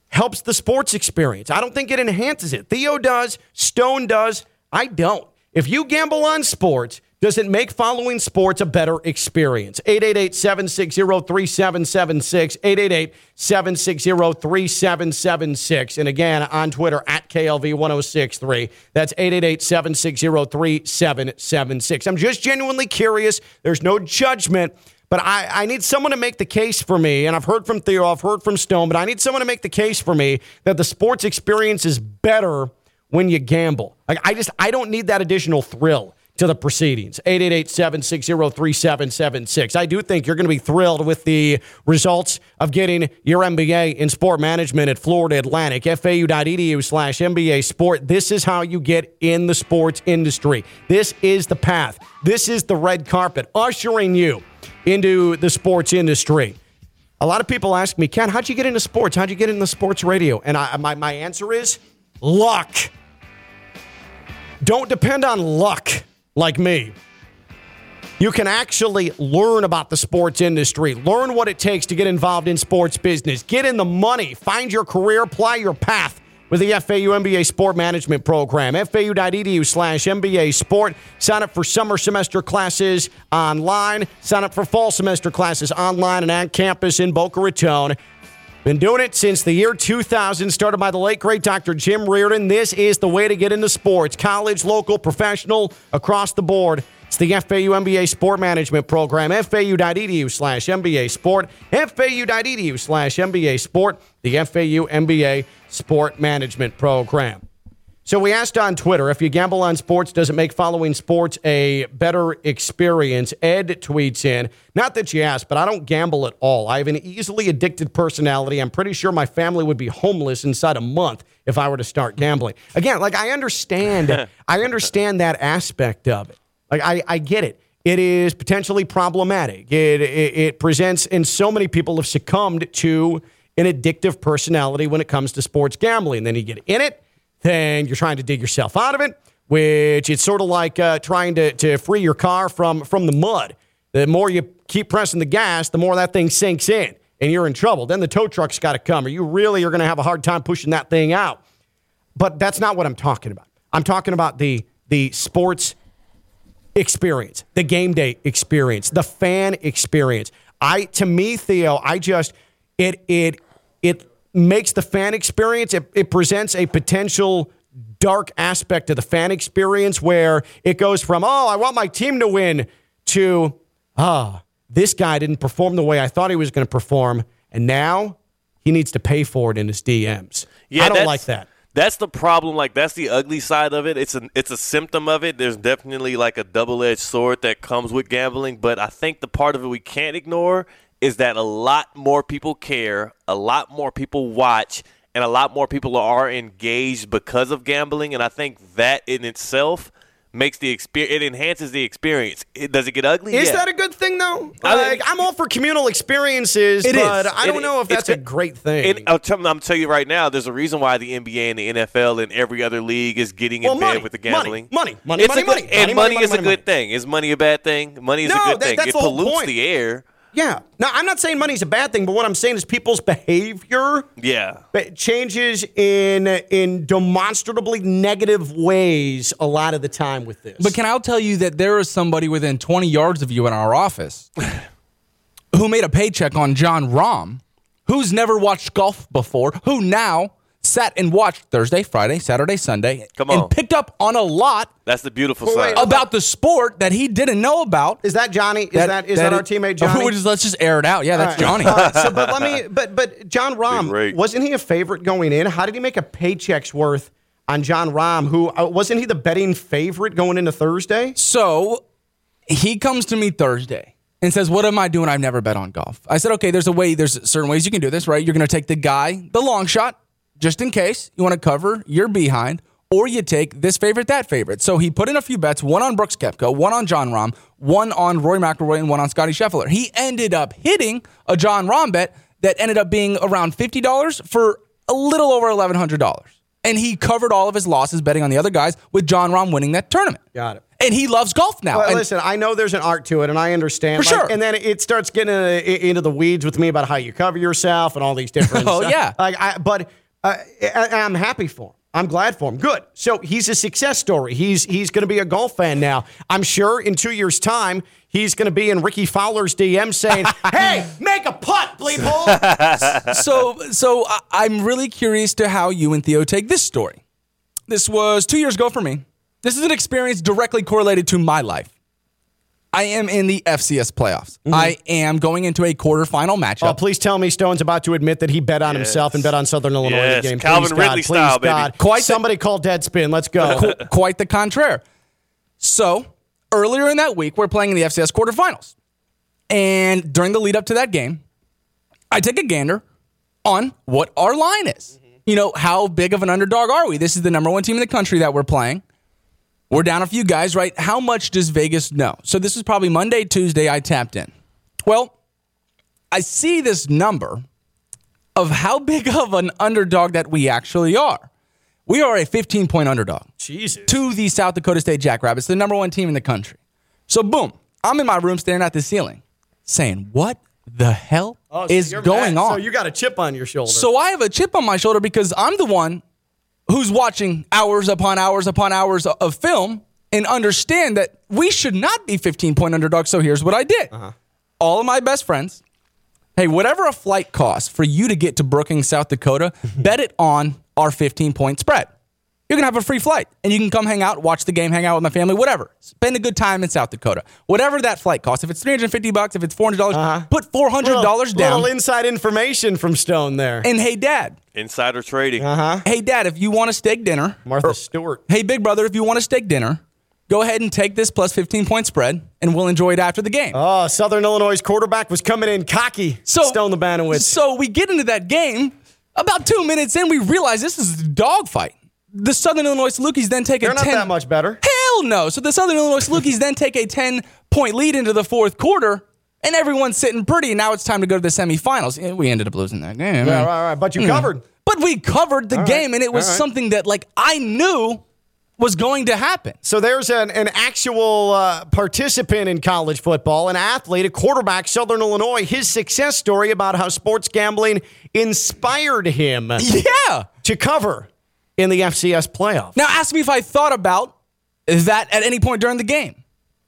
helps the sports experience. I don't think it enhances it. Theo does, Stone does. I don't. If you gamble on sports, does it make following sports a better experience? 888 760 3776. 888 760 3776. And again, on Twitter at KLV 1063. That's 888 760 3776. I'm just genuinely curious. There's no judgment. But I, I need someone to make the case for me, and I've heard from Theo, I've heard from Stone, but I need someone to make the case for me that the sports experience is better when you gamble. Like I just I don't need that additional thrill to the proceedings. 888-760-3776. I do think you're going to be thrilled with the results of getting your MBA in sport management at Florida Atlantic. FAU.edu slash MBA sport. This is how you get in the sports industry. This is the path. This is the red carpet ushering you into the sports industry. A lot of people ask me, Ken, how'd you get into sports? How'd you get into sports radio? And I, my, my answer is luck. Don't depend on luck like me. You can actually learn about the sports industry, learn what it takes to get involved in sports business, get in the money, find your career, apply your path with the FAU MBA Sport Management Program. FAU.edu slash MBA Sport. Sign up for summer semester classes online. Sign up for fall semester classes online and on campus in Boca Raton. Been doing it since the year 2000, started by the late great Dr. Jim Reardon. This is the way to get into sports, college, local, professional, across the board. It's the FAU MBA Sport Management Program, FAU.edu slash MBA Sport, FAU.edu slash MBA Sport, the FAU MBA Sport Management Program. So we asked on Twitter if you gamble on sports, does it make following sports a better experience? Ed tweets in, not that you asked, but I don't gamble at all. I have an easily addicted personality. I'm pretty sure my family would be homeless inside a month if I were to start gambling. Again, like I understand, I understand that aspect of it. Like I, I get it. It is potentially problematic. It, it, it presents, and so many people have succumbed to an addictive personality when it comes to sports gambling. Then you get in it then you're trying to dig yourself out of it, which it's sort of like uh, trying to, to free your car from, from the mud. The more you keep pressing the gas, the more that thing sinks in and you're in trouble. Then the tow truck's got to come, or you really are going to have a hard time pushing that thing out. But that's not what I'm talking about. I'm talking about the, the sports experience, the game day experience, the fan experience. I to me, Theo, I just it it it makes the fan experience, it, it presents a potential dark aspect of the fan experience where it goes from, oh, I want my team to win to, ah, oh, this guy didn't perform the way I thought he was going to perform. And now he needs to pay for it in his DMs. Yeah, I don't like that. That's the problem. Like that's the ugly side of it. It's a it's a symptom of it. There's definitely like a double edged sword that comes with gambling. But I think the part of it we can't ignore is that a lot more people care, a lot more people watch, and a lot more people are engaged because of gambling. And I think that in itself makes the experience. It enhances the experience. It, does it get ugly? Is Yeah. that a good thing though? I- Like, I'm all for communal experiences, It but is. I don't It- know if that's a great thing. And I'll tell, I'm telling you right now, there's a reason why the NBA and the NFL and every other league is getting Well, in money, bed with the gambling. money, money, It's money, good, money, and money, money, is a money, good thing. Is money a bad thing? Money is No, a good that- thing. it pollutes point. the air. Yeah. Now, I'm not saying money's a bad thing, but what I'm saying is people's behavior Yeah. But changes in in demonstrably negative ways a lot of the time with this. But can I tell you that there is somebody within 20 yards of you in our office who made a paycheck on Jon Rahm, who's never watched golf before, who now sat and watched Thursday, Friday, Saturday, Sunday, Come on. and picked up on a lot That's the beautiful Well, side. about the sport that he didn't know about. is that Johnny? Is that, is that, our teammate Johnny? We'll just- let's just air it out. Yeah, that's All right. Johnny. All right, so, but let me. But but Jon Rahm rate. wasn't he a favorite going in? How did he make a paycheck's worth on Jon Rahm? Who uh, wasn't he the betting favorite going into Thursday? So he comes to me Thursday and says, What am I doing? I've never bet on golf. I said, Okay, there's a way, there's certain ways you can do this, right? You're going to take the guy, the long shot, just in case you want to cover your behind, or you take this favorite, that favorite. So he put in a few bets one on Brooks Koepka, one on Jon Rahm, one on Rory McIlroy, and one on Scotty Scheffler. He ended up hitting a Jon Rahm bet that ended up being around $50 for a little over $1,100. And he covered all of his losses betting on the other guys with Jon Rahm winning that tournament. Got it. And he loves golf now. Well, listen, I know there's an art to it, and I understand. For like, sure. And then it starts getting uh, into the weeds with me about how you cover yourself and all these different. Oh, yeah. Like, I, but uh, I, I'm happy for him. I'm glad for him. Good. So he's a success story. He's he's going to be a golf fan now. I'm sure in two years' time he's going to be in Rickie Fowler's DM saying, "Hey, make a putt, bleep hole." so so I'm really curious to how you and Theo take this story. This was two years ago for me. This is an experience directly correlated to my life. I am in the FCS playoffs. Mm-hmm. I am going into a quarterfinal matchup. Oh, please tell me Stone's about to admit that he bet on himself and bet on Southern Illinois in Yes, the game. Calvin please, Ridley God, style, please, baby. God. Quite the- Somebody call Deadspin. Let's go. Qu- quite the contraire. So earlier in that week, we're playing in the FCS quarterfinals, and during the lead up to that game, I take a gander on what our line is. Mm-hmm. You know, how big of an underdog are we? This is the number one team in the country that we're playing. We're down a few guys, right? How much does Vegas know? So this is probably Monday, Tuesday. I tapped in. Well, I see this number of how big of an underdog that we actually are. We are a 15 point underdog Jesus. to the South Dakota State Jackrabbits, the number one team in the country. So, boom, I'm in my room staring at the ceiling, saying, What the hell Oh, so is going mad. on? So you got a chip on your shoulder. So I have a chip on my shoulder because I'm the one who's watching hours upon hours upon hours of film and understand that we should not be 15 point underdogs. So here's what I did. Uh-huh. All of my best friends, hey, whatever a flight costs for you to get to Brookings, South Dakota, bet it on our 15 point spread. You're gonna have a free flight and you can come hang out, watch the game, hang out with my family, whatever. Spend a good time in South Dakota. Whatever that flight costs. If it's 350 bucks, if it's $400, dollars put $400 little, down. Little inside information from Stone there. and hey, dad, Insider trading. Uh-huh. hey, dad, if you want a steak dinner, Martha or- Stewart. hey, big brother, if you want a steak dinner, go ahead and take this plus 15 point spread and we'll enjoy it after the game. Oh, Southern Illinois quarterback was coming in cocky. So Stone the Banowitz. So we get into that game. About two minutes in, we realize this is a dogfight. The Southern Illinois Salukis then take They're a not 10. that much better. Hell no. So the Southern Illinois Salukis then take a 10 point lead into the fourth quarter, and everyone's sitting pretty. Now it's time to go to the semifinals. We ended up losing that game. Yeah, right, right. But you covered. But we covered the right. game, and it was All right. something that like I knew was going to happen. So there's an, an actual uh, participant in college football, an athlete, a quarterback, Southern Illinois. His success story about how sports gambling inspired him Yeah. to cover in the FCS playoff. Now ask me if I thought about that at any point during the game.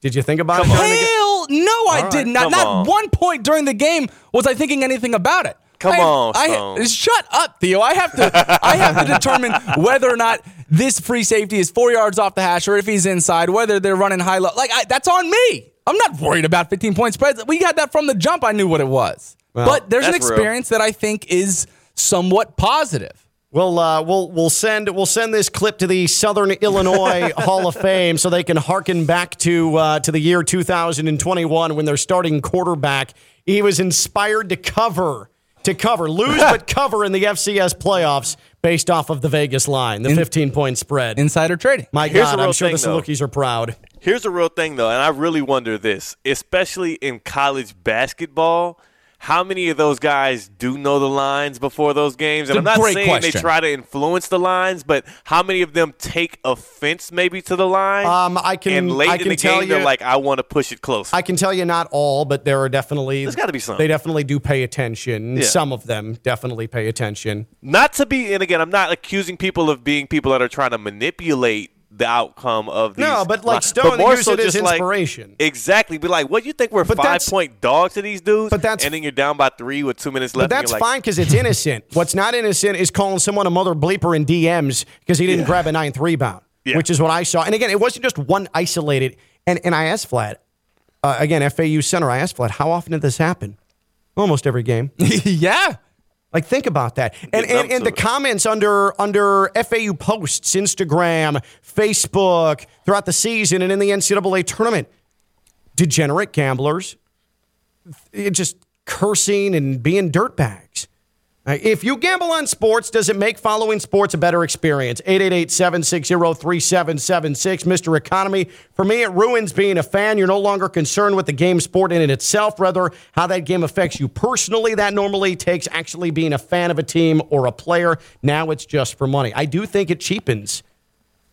Did you think about Come it? on. the ga- Hell no, I right, did not. come Not on. one point during the game was I thinking anything about it. Come I, on, I, Stone. shut up, Theo. I have to. I have to determine whether or not this free safety is four yards off the hash or if he's inside. Whether they're running high low. Like I, that's on me. I'm not worried about 15 point spreads. We got that from the jump. I knew what it was. but there's an that's real. experience that I think is somewhat positive. We'll uh, we'll we'll send we'll send this clip to the Southern Illinois Hall of Fame so they can harken back to uh, to the year 2021 when their starting quarterback he was inspired to cover to cover, lose but cover in the FCS playoffs based off of the Vegas line, the 15 point spread. Insider trading. My Here's God, I'm sure thing, the though. Salukis are proud. Here's the real thing, though, and I really wonder this, especially in college basketball. How many of those guys do know the lines before those games? And I'm not saying they try to influence the lines, but how many of them take offense maybe to the line? Um, I can- and late I in the tell game, they're you- like, I want to push it close. I can tell you not all, but there are definitely. There's gotta be some. They definitely do pay attention. Yeah. Some of them definitely pay attention. not to be, and again, I'm not accusing people of being people that are trying to manipulate the outcome of these. No, but like Stone, they more use so it as just like- inspiration. exactly. Be like, what you think we're But five point dogs to these dudes? But that's- and then you're down by three with two minutes left. and that's like, fine because it's innocent. What's not innocent is calling someone a mother bleeper in DMs because he didn't Yeah. grab a ninth rebound, Yeah. which is what I saw. And again, it wasn't just one isolated. And and I asked Vlad, uh, again, FAU center. I asked Vlad, how often did this happen? Almost every game. yeah. Like think about that. And and, and the it. comments under under FAU posts, Instagram, Facebook throughout the season and in the NCAA tournament. Degenerate gamblers just cursing and being dirtbags. If you gamble on sports, does it make following sports a better experience? 888-760-3776. Mr. Economy. For me, it ruins being a fan. You're no longer concerned with the game sport in it itself, rather how that game affects you personally. That normally takes actually being a fan of a team or a player. Now it's just for money. I do think it cheapens.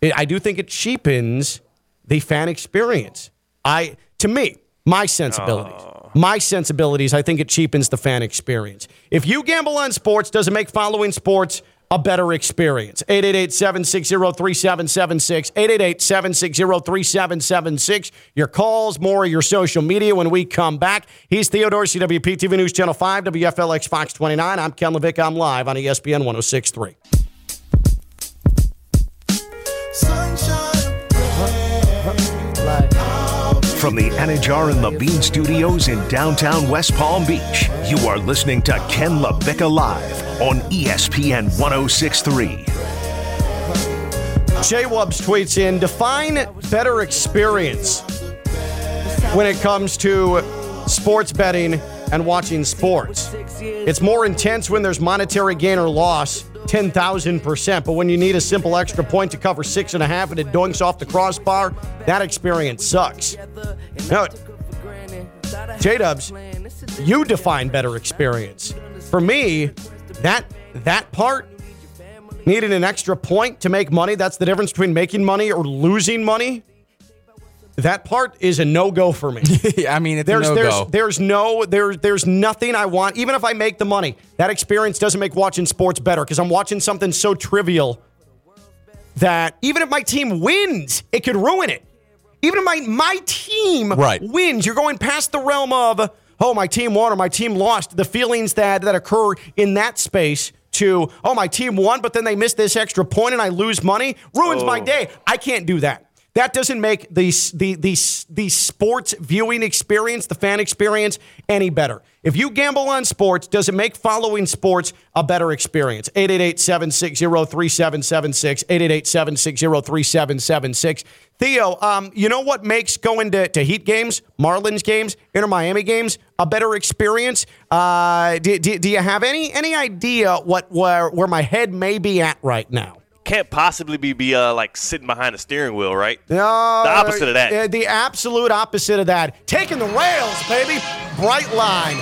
I I do think it cheapens the fan experience. I to me, my sensibilities. Oh. My sensibilities, I think it cheapens the fan experience. If you gamble on sports, does it make following sports a better experience? 888-760-3776. 888-760-3776. Your calls, more of your social media when we come back. He's Theodore, CWPTV News Channel 5, WFLX Fox 29. I'm Ken LaVicka. I'm live on ESPN 1063. From the Anidjar and Levine Studios in downtown West Palm Beach, you are listening to Ken LaVicka Live on ESPN 1063. Jay Wubbs tweets in define better experience when it comes to sports betting and watching sports. It's more intense when there's monetary gain or loss, 10,000%. But when you need a simple extra point to cover six and a half and it doinks off the crossbar, that experience sucks. No, J Dubs, you define better experience. For me, that that part needing an extra point to make money, that's the difference between making money or losing money. That part is a no-go for me. I mean, it's There's a there's there's no there's there's nothing I want. Even if I make the money, that experience doesn't make watching sports better because I'm watching something so trivial that even if my team wins, it could ruin it. Even if my my team Right. wins, you're going past the realm of oh my team won or my team lost. The feelings that that occur in that space to oh my team won, but then they missed this extra point and I lose money ruins my Oh. day. I can't do that. That doesn't make the, the the the sports viewing experience, the fan experience, any better. If you gamble on sports, does it make following sports a better experience? 888-760-3776, 888-760-3776. Theo, um, you know what makes going to, to Heat games, Marlins games, Inter Miami games a better experience? Uh, do, do, do you have any any idea what where, where my head may be at right now? Can't possibly be, be uh, like sitting behind a steering wheel, right? No, The opposite of that. uh, The absolute opposite of that. Taking the rails, baby. Brightline.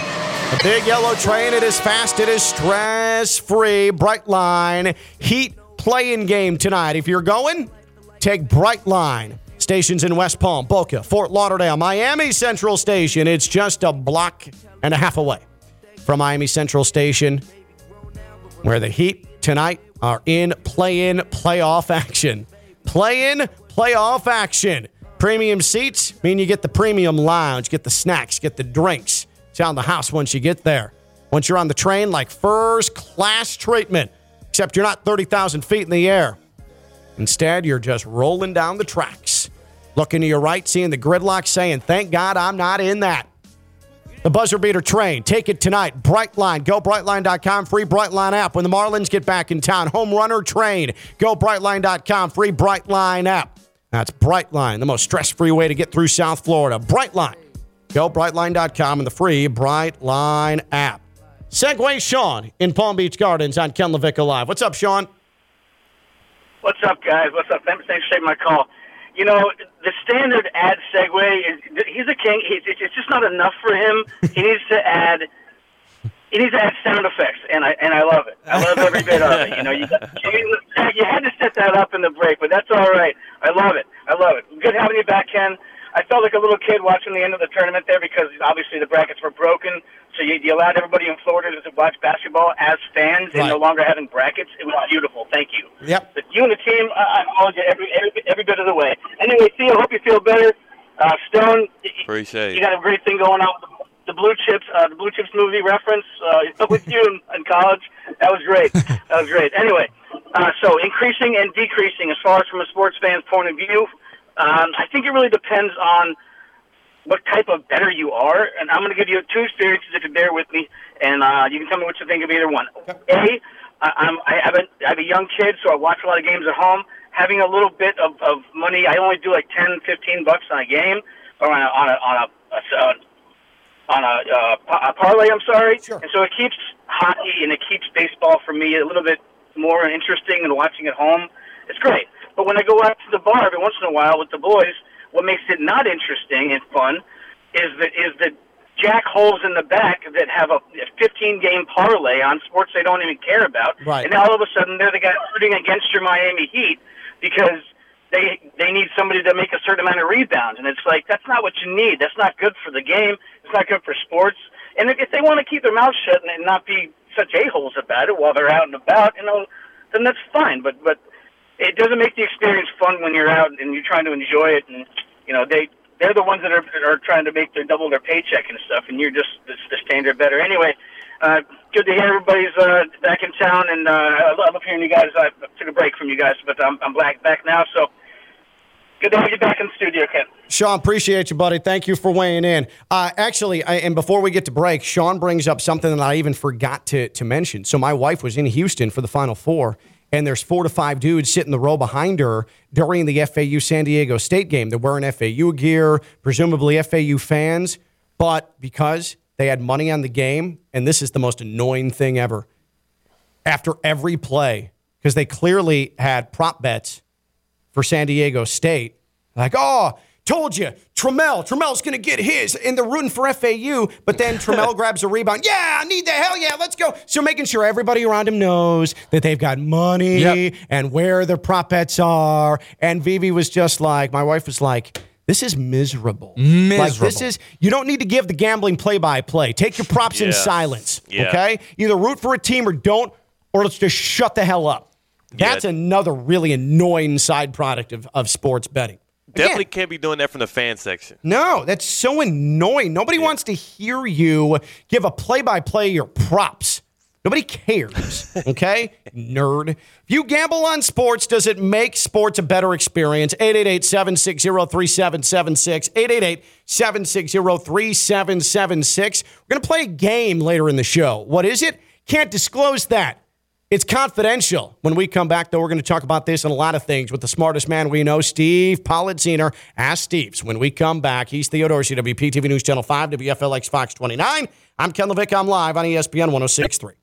The big yellow train. It is fast. It is stress free. Brightline. Heat playing game tonight. If you're going, take Brightline. Stations in West Palm, Boca, Fort Lauderdale, Miami Central Station. It's just a block and a half away from Miami Central Station, where the Heat tonight are in play in playoff action. Play in playoff action. Premium seats mean you get the premium lounge, get the snacks, get the drinks. It's on the house once you get there. Once you're on the train, like first class treatment, except you're not 30,000 feet in the air. Instead, you're just rolling down the tracks. Looking to your right, seeing the gridlock, saying, Thank God I'm not in that. The buzzer beater train. Take it tonight. Brightline. Go brightline.com. Free Brightline app. When the Marlins get back in town. Home runner train. Go brightline.com. Free Brightline app. That's Brightline, the most stress free way to get through South Florida. Brightline. Go brightline.com and the free Brightline app. Segway Sean in Palm Beach Gardens on Ken LaVicka Live. What's up, Sean? What's up, guys? What's up? Thanks for taking my call. You know, the standard ad segue is he's a king. He's, it's just not enough for him. He needs to add. He needs to add sound effects, and I and I love it. I love every bit of it. You know, you you, you had to set that up in the break, but that's all right. I love it. I love it. Good having you back, Ken. I felt like a little kid watching the end of the tournament there because obviously the brackets were broken. So you, you allowed everybody in Florida to watch basketball as fans and no longer having brackets. It was beautiful. Thank you. Yep. But you and the team, I, I followed you every, every every bit of the way. Anyway, Theo, hope you feel better. Uh, Stone, y- y- Appreciate it. you got a great thing going on with the, the Blue Chips, uh, the Blue Chips movie reference uh, with you in, in college. That was great. That was great. Anyway, uh, so increasing and decreasing as far as from a sports fan's point of view, um, I think it really depends on what type of better you are. And I'm going to give you two experiences if you bear with me, and uh, you can tell me what you think of either one. A, I, I'm, I, have a, I have a young kid, so I watch a lot of games at home. Having a little bit of, of money, I only do like 10, 15 bucks on a game or on a, on a, on a, a, a on a, uh, a parlay. I'm sorry, Sure. and so it keeps hockey and it keeps baseball for me a little bit more interesting than watching at home. It's great, but when I go out to the bar every once in a while with the boys, what makes it not interesting and fun is that is the jack holes in the back that have a 15 game parlay on sports they don't even care about, Right. and all of a sudden they're the guy rooting against your Miami Heat because they they need somebody to make a certain amount of rebounds, and it's like that's not what you need. That's not good for the game. It's not good for sports. And if, if they want to keep their mouths shut and not be such a holes about it while they're out and about, you know, then that's fine. But but it doesn't make the experience fun when you're out and you're trying to enjoy it. And you know they they're the ones that are are trying to make their double their paycheck and stuff, and you're just the, the standard better. Anyway, uh, good to hear everybody's uh, back in town, and uh, I love hearing you guys. I took a break from you guys, but I'm I'm back back now, so. Good to have you back in the studio, Ken. Sean, appreciate you, buddy. Thank you for weighing in. Uh, actually, I, and before we get to break, Sean brings up something that I even forgot to, to mention. So, my wife was in Houston for the Final Four, and there's four to five dudes sitting in the row behind her during the FAU San Diego State game. They're wearing FAU gear, presumably FAU fans, but because they had money on the game, and this is the most annoying thing ever, after every play, because they clearly had prop bets for San Diego State. Like, oh, told you, Trammell, Trammell's going to get his. And they're rooting for FAU, but then Trammell grabs a rebound. Yeah, I need the hell yeah, let's go. So making sure everybody around him knows that they've got money Yep. and where their prop bets are. And Vivi was just like, my wife was like, this is miserable. Like, this is, you don't need to give the gambling play by play. Take your props in silence. Yeah. Okay? Either root for a team or don't, or let's just shut the hell up. That's Yeah. another really annoying side product of, of sports betting. Again, Definitely can't be doing that from the fan section. no, that's so annoying. Nobody wants to hear you give a play by play your props. Nobody cares. Okay? Nerd. If you gamble on sports, does it make sports a better experience? 888 760 3776. 888 760 3776. We're going to play a game later in the show. What is it? Can't disclose that. It's confidential. When we come back, though, we're going to talk about this and a lot of things with the smartest man we know, Steve Politziner. Ask Steve's. When we come back, he's Theodore, CWP TV News Channel 5, WFLX Fox 29. I'm Ken LaVicka. I'm live on ESPN 1063.